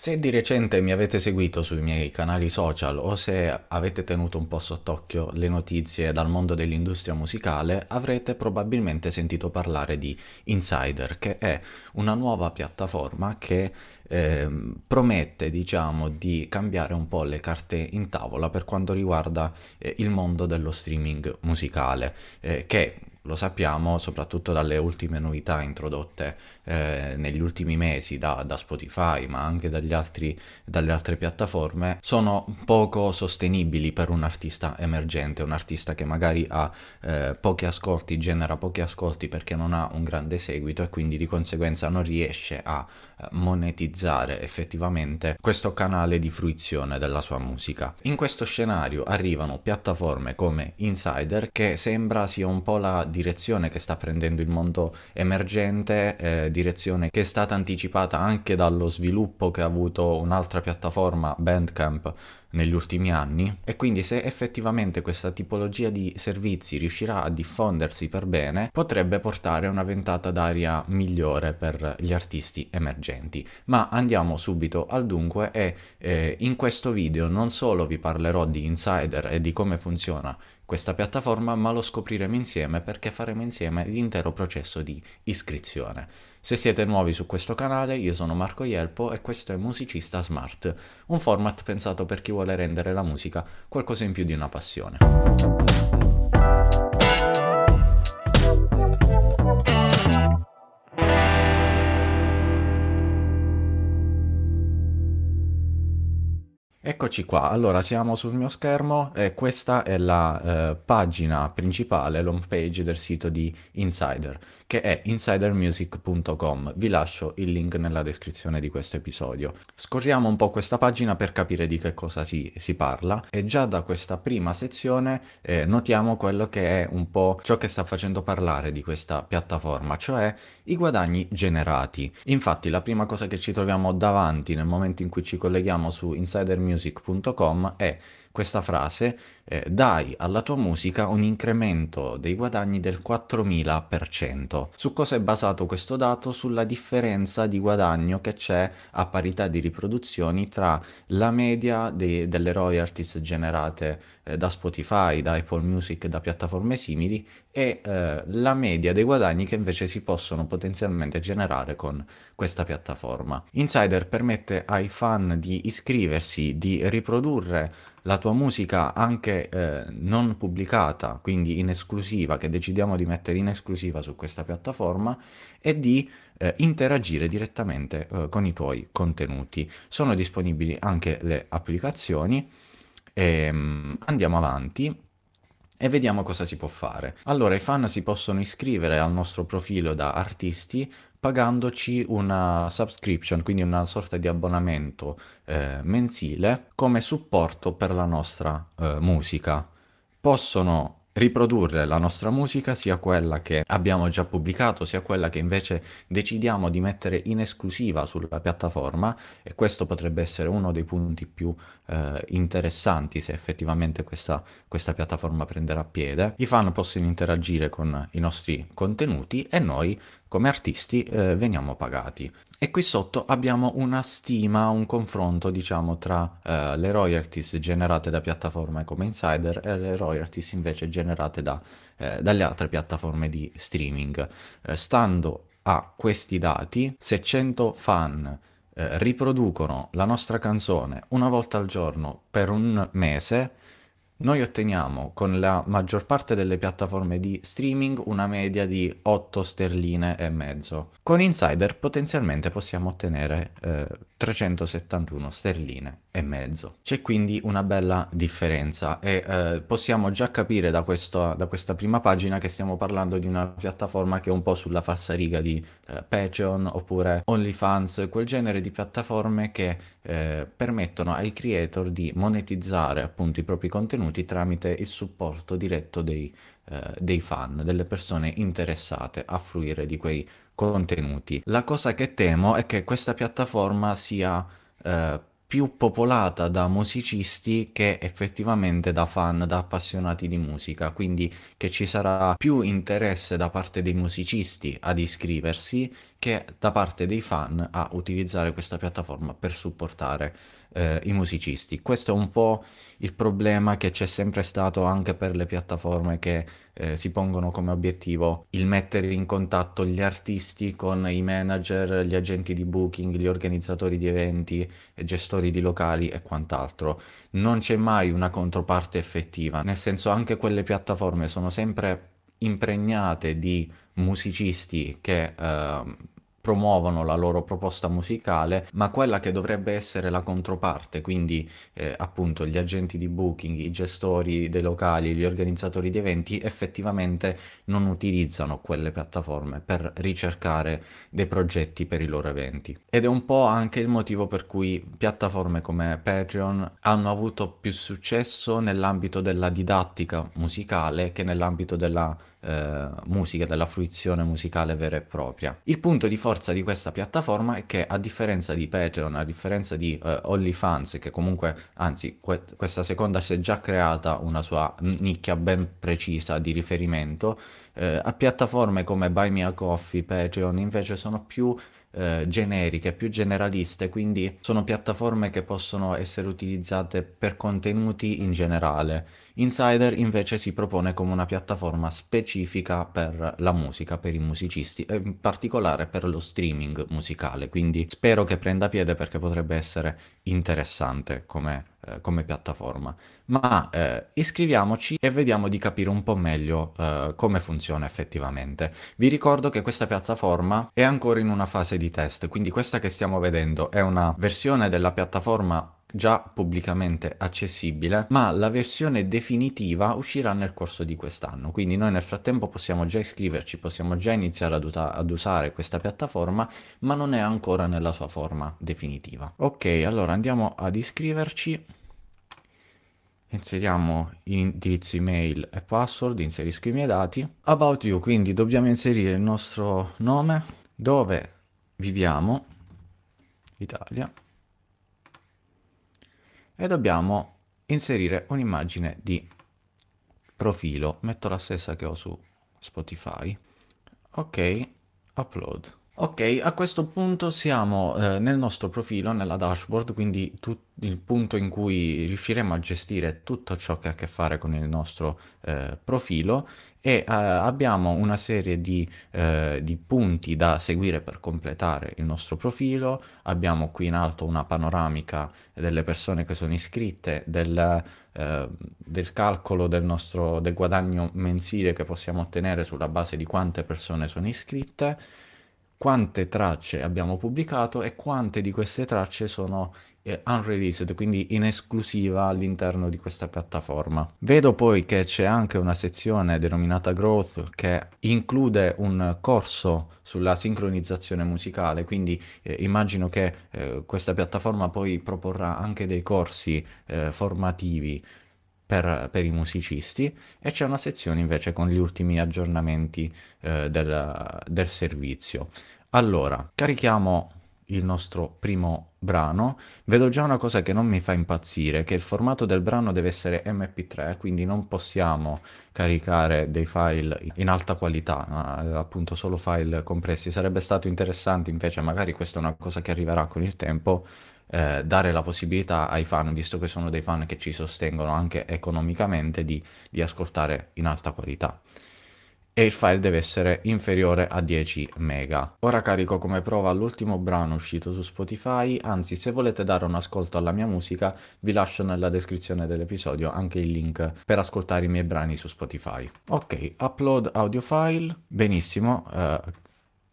Se di recente mi avete seguito sui miei canali social o se avete tenuto un po' sott'occhio le notizie dal mondo dell'industria musicale, avrete probabilmente sentito parlare di Insider, che è una nuova piattaforma che eh, promette, diciamo, di cambiare un po' le carte in tavola per quanto riguarda eh, il mondo dello streaming musicale, eh, che lo sappiamo soprattutto dalle ultime novità introdotte eh, negli ultimi mesi da, da, Spotify, ma anche altri, dalle altre piattaforme, sono poco sostenibili per un artista emergente, un artista che magari ha eh, pochi ascolti, genera pochi ascolti perché non ha un grande seguito e quindi di conseguenza non riesce a eh, monetizzare effettivamente questo canale di fruizione della sua musica. In questo scenario arrivano piattaforme come Insider che sembra sia un po' la direzione che sta prendendo il mondo emergente, eh, direzione che è stata anticipata anche dallo sviluppo che ha avuto un'altra piattaforma, Bandcamp, negli ultimi anni e quindi se effettivamente questa tipologia di servizi riuscirà a diffondersi per bene potrebbe portare una ventata d'aria migliore per gli artisti emergenti. Ma andiamo subito al dunque e eh, in questo video non solo vi parlerò di Insider e di come funziona questa piattaforma, ma lo scopriremo insieme perché faremo insieme l'intero processo di iscrizione. Se siete nuovi su questo canale, io sono Marco Ielpo e questo è Musicista Smart, un format pensato per chi vuole rendere la musica qualcosa in più di una passione. Eccoci qua, allora siamo sul mio schermo e questa è la eh, pagina principale, l'home page del sito di Insider che è insidermusic.com. Vi lascio il link nella descrizione di questo episodio. Scorriamo un po' questa pagina per capire di che cosa si, si parla e già da questa prima sezione eh, notiamo quello che è un po' ciò che sta facendo parlare di questa piattaforma, cioè i guadagni generati. Infatti la prima cosa che ci troviamo davanti nel momento in cui ci colleghiamo su insidermusic.com è questa frase, eh, dai alla tua musica un incremento dei guadagni del 4000%. Su cosa è basato questo dato? Sulla differenza di guadagno che c'è a parità di riproduzioni tra la media de- delle royalties generate eh, da Spotify, da Apple Music da piattaforme simili e eh, la media dei guadagni che invece si possono potenzialmente generare con questa piattaforma. Insider permette ai fan di iscriversi, di riprodurre la tua musica anche eh, non pubblicata, quindi in esclusiva, che decidiamo di mettere in esclusiva su questa piattaforma e di eh, interagire direttamente eh, con i tuoi contenuti. Sono disponibili anche le applicazioni. E, ehm, andiamo avanti e vediamo cosa si può fare. Allora, i fan si possono iscrivere al nostro profilo da artisti pagandoci una subscription, quindi una sorta di abbonamento eh, mensile come supporto per la nostra eh, musica. Possono riprodurre la nostra musica, sia quella che abbiamo già pubblicato, sia quella che invece decidiamo di mettere in esclusiva sulla piattaforma e questo potrebbe essere uno dei punti più eh, interessanti se effettivamente questa, questa piattaforma prenderà piede. I fan possono interagire con i nostri contenuti e noi come artisti eh, veniamo pagati. E qui sotto abbiamo una stima, un confronto diciamo tra eh, le royalties generate da piattaforme come Insider e le royalties invece generate da, eh, dalle altre piattaforme di streaming. Eh, stando a questi dati, se 100 fan eh, riproducono la nostra canzone una volta al giorno per un mese, noi otteniamo con la maggior parte delle piattaforme di streaming una media di 8 sterline e mezzo. Con Insider potenzialmente possiamo ottenere eh, 371 sterline e mezzo. C'è quindi una bella differenza e eh, possiamo già capire da, questo, da, questa prima pagina che stiamo parlando di una piattaforma che è un po' sulla falsariga di eh, Patreon oppure OnlyFans, quel genere di piattaforme che eh, permettono ai creator di monetizzare appunto i propri contenuti tramite il supporto diretto dei, eh, dei fan, delle persone interessate a fruire di quei contenuti. La cosa che temo è che questa piattaforma sia eh, più popolata da musicisti che effettivamente da fan, da appassionati di musica, quindi che ci sarà più interesse da parte dei musicisti ad iscriversi che da parte dei fan a utilizzare questa piattaforma per supportare eh, i musicisti. Questo è un po' il problema che c'è sempre stato anche per le piattaforme che eh, si pongono come obiettivo il mettere in contatto gli artisti con i manager, gli agenti di booking, gli organizzatori di eventi, gestori di locali e quant'altro. Non c'è mai una controparte effettiva, nel senso anche quelle piattaforme sono sempre impregnate di musicisti che eh, promuovono la loro proposta musicale, ma quella che dovrebbe essere la controparte, quindi eh, appunto gli agenti di booking, i gestori dei locali, gli organizzatori di eventi, effettivamente non utilizzano quelle piattaforme per ricercare dei progetti per i loro eventi. Ed è un po' anche il motivo per cui piattaforme come Patreon hanno avuto più successo nell'ambito della didattica musicale che nell'ambito della eh, musica, della fruizione musicale vera e propria. Il punto di forza di questa piattaforma è che a differenza di Patreon, a differenza di eh, OnlyFans, che comunque, anzi, que- questa seconda si è già creata una sua nicchia ben precisa di riferimento, eh, a piattaforme come Buy Me a Coffee, Patreon invece sono più eh, generiche, più generaliste, quindi sono piattaforme che possono essere utilizzate per contenuti in generale. Insider invece si propone come una piattaforma specifica per la musica, per i musicisti e in particolare per lo streaming musicale, quindi spero che prenda piede perché potrebbe essere interessante come, eh, come piattaforma. Ma eh, iscriviamoci e vediamo di capire un po' meglio eh, come funziona effettivamente. Vi ricordo che questa piattaforma è ancora in una fase di test, quindi questa che stiamo vedendo è una versione della piattaforma già pubblicamente accessibile, ma la versione definitiva uscirà nel corso di quest'anno. Quindi noi nel frattempo possiamo già iscriverci, possiamo già iniziare ad, uta- ad, usare questa piattaforma, ma non è ancora nella sua forma definitiva. Ok, allora andiamo ad iscriverci. Inseriamo indirizzo email e password, inserisco i miei dati. About you, quindi dobbiamo inserire il nostro nome, dove viviamo, Italia e dobbiamo inserire un'immagine di profilo. Metto la stessa che ho su Spotify. Ok, upload. Ok, a questo punto siamo eh, nel nostro profilo, nella dashboard, quindi tu, il punto in cui riusciremo a gestire tutto ciò che ha a che fare con il nostro eh, profilo e eh, abbiamo una serie di, eh, di, punti da seguire per completare il nostro profilo. Abbiamo qui in alto una panoramica delle persone che sono iscritte, del, eh, del calcolo del nostro del guadagno mensile che possiamo ottenere sulla base di quante persone sono iscritte quante tracce abbiamo pubblicato e quante di queste tracce sono eh, unreleased, quindi in esclusiva all'interno di questa piattaforma. Vedo poi che c'è anche una sezione denominata Growth che include un corso sulla sincronizzazione musicale, quindi eh, immagino che eh, questa piattaforma poi proporrà anche dei corsi eh, formativi per, per, i musicisti e c'è una sezione invece con gli ultimi aggiornamenti eh, del, del servizio. Allora, carichiamo il nostro primo brano, vedo già una cosa che non mi fa impazzire, che il formato del brano deve essere MP3, quindi non possiamo caricare dei file in alta qualità, eh, appunto solo file compressi. Sarebbe stato interessante invece, magari questa è una cosa che arriverà con il tempo, eh, dare la possibilità ai fan, visto che sono dei fan che ci sostengono anche economicamente, di, di ascoltare in alta qualità e il file deve essere inferiore a 10 mega. Ora carico come prova l'ultimo brano uscito su Spotify, anzi se volete dare un ascolto alla mia musica vi lascio nella descrizione dell'episodio anche il link per ascoltare i miei brani su Spotify. Ok, upload audio file, benissimo, eh,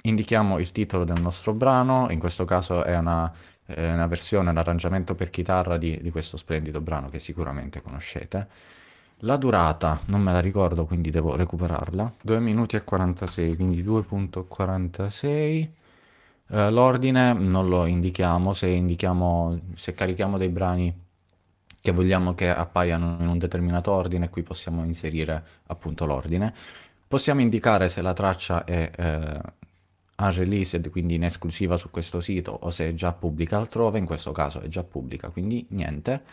indichiamo il titolo del nostro brano, in questo caso è una eh, una versione, un arrangiamento per chitarra di, di questo splendido brano che sicuramente conoscete. La durata non me la ricordo, quindi devo recuperarla. 2 minuti e 46, quindi 2.46. Eh, l'ordine non lo indichiamo, se, indichiamo, se carichiamo dei brani che vogliamo che appaiano in un determinato ordine, qui possiamo inserire appunto l'ordine. Possiamo indicare se la traccia è eh, unreleased, quindi in esclusiva su questo sito, o se è già pubblica altrove, in questo caso è già pubblica, quindi niente.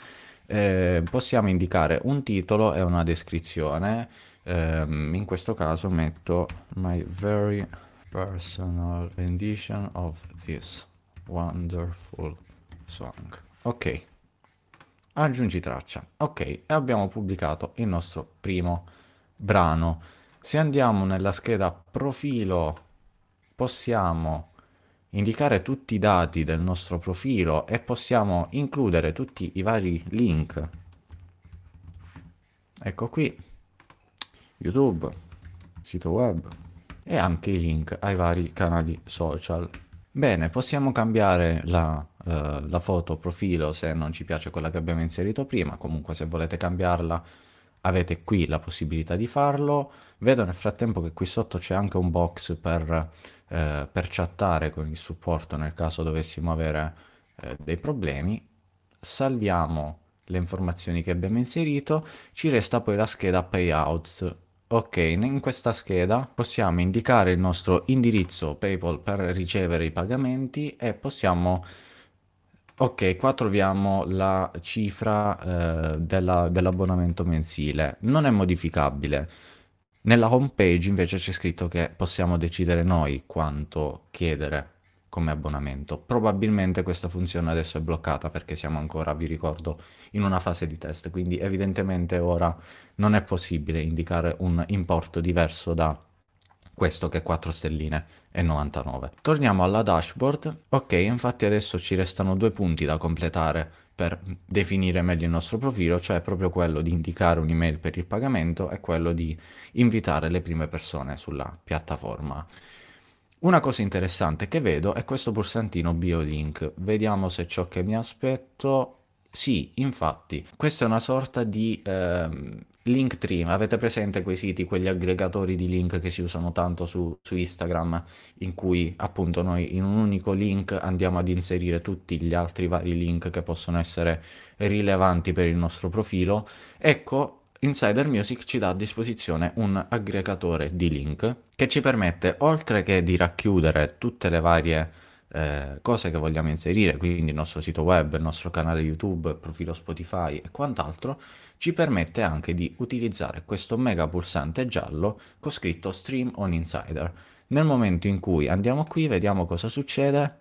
Eh, possiamo indicare un titolo e una descrizione. Eh, in questo caso metto my very personal rendition of this wonderful song. Ok, aggiungi traccia. Ok, e abbiamo pubblicato il nostro primo brano. Se andiamo nella scheda profilo possiamo indicare tutti i dati del nostro profilo e possiamo includere tutti i vari link. Ecco qui, YouTube, sito web e anche i link ai vari canali social. Bene, possiamo cambiare la, uh, la foto profilo se non ci piace quella che abbiamo inserito prima, comunque se volete cambiarla avete qui la possibilità di farlo. Vedo nel frattempo che qui sotto c'è anche un box per, eh, per chattare con il supporto nel caso dovessimo avere eh, dei problemi. Salviamo le informazioni che abbiamo inserito, ci resta poi la scheda payouts. Ok, in questa scheda possiamo indicare il nostro indirizzo PayPal per ricevere i pagamenti e possiamo Ok, qua troviamo la cifra eh, della- dell'abbonamento mensile. Non è modificabile. Nella home page invece c'è scritto che possiamo decidere noi quanto chiedere come abbonamento. Probabilmente questa funzione adesso è bloccata perché siamo ancora, vi ricordo, in una fase di test, quindi evidentemente ora non è possibile indicare un importo diverso da questo che è 4 stelline e 99. Torniamo alla dashboard. Ok, infatti adesso ci restano due punti da completare per definire meglio il nostro profilo, cioè proprio quello di indicare un'email per il pagamento e quello di invitare le prime persone sulla piattaforma. Una cosa interessante che vedo è questo pulsantino BioLink. Vediamo se ciò che mi aspetto... Sì, infatti, questa è una sorta di ehm, Linktree, avete presente quei siti, quegli aggregatori di link che si usano tanto su, su, Instagram, in cui appunto noi in un unico link andiamo ad inserire tutti gli altri vari link che possono essere rilevanti per il nostro profilo? Ecco, Insider Music ci dà a disposizione un aggregatore di link che ci permette, oltre che di racchiudere tutte le varie eh, cose che vogliamo inserire, quindi il nostro sito web, il nostro canale YouTube, profilo Spotify e quant'altro, ci permette anche di utilizzare questo mega pulsante giallo con scritto Stream on Insider. Nel momento in cui andiamo qui, vediamo cosa succede.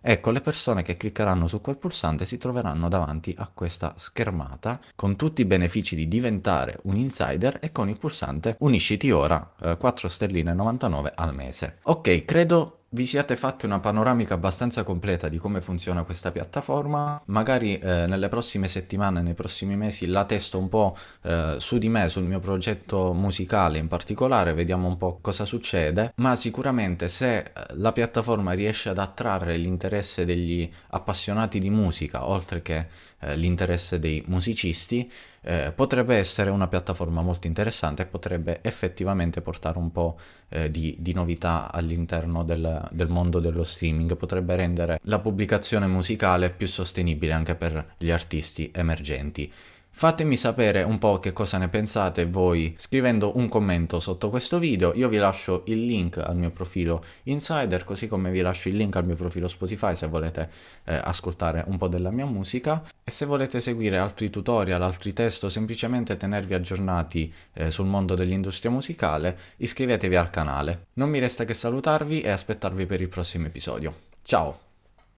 Ecco, le persone che cliccheranno su quel pulsante si troveranno davanti a questa schermata con tutti i benefici di diventare un insider e con il pulsante unisciti ora eh, 4 stelline 99 al mese. Ok, credo vi siate fatti una panoramica abbastanza completa di come funziona questa piattaforma. Magari eh, nelle prossime settimane, nei prossimi mesi la testo un po' eh, su di me, sul mio progetto musicale in particolare, vediamo un po' cosa succede, ma sicuramente se eh, la piattaforma riesce ad attrarre l'interesse degli appassionati di musica, oltre che eh, l'interesse dei musicisti, eh, potrebbe essere una piattaforma molto interessante e potrebbe effettivamente portare un po' eh, di, di, novità all'interno del, del, mondo dello streaming, potrebbe rendere la pubblicazione musicale più sostenibile anche per gli artisti emergenti. Fatemi sapere un po' che cosa ne pensate voi scrivendo un commento sotto questo video. Io vi lascio il link al mio profilo Insider, così come vi lascio il link al mio profilo Spotify se volete eh, ascoltare un po' della mia musica. E se volete seguire altri tutorial, altri test o semplicemente tenervi aggiornati eh, sul mondo dell'industria musicale, iscrivetevi al canale. Non mi resta che salutarvi e aspettarvi per il prossimo episodio. Ciao!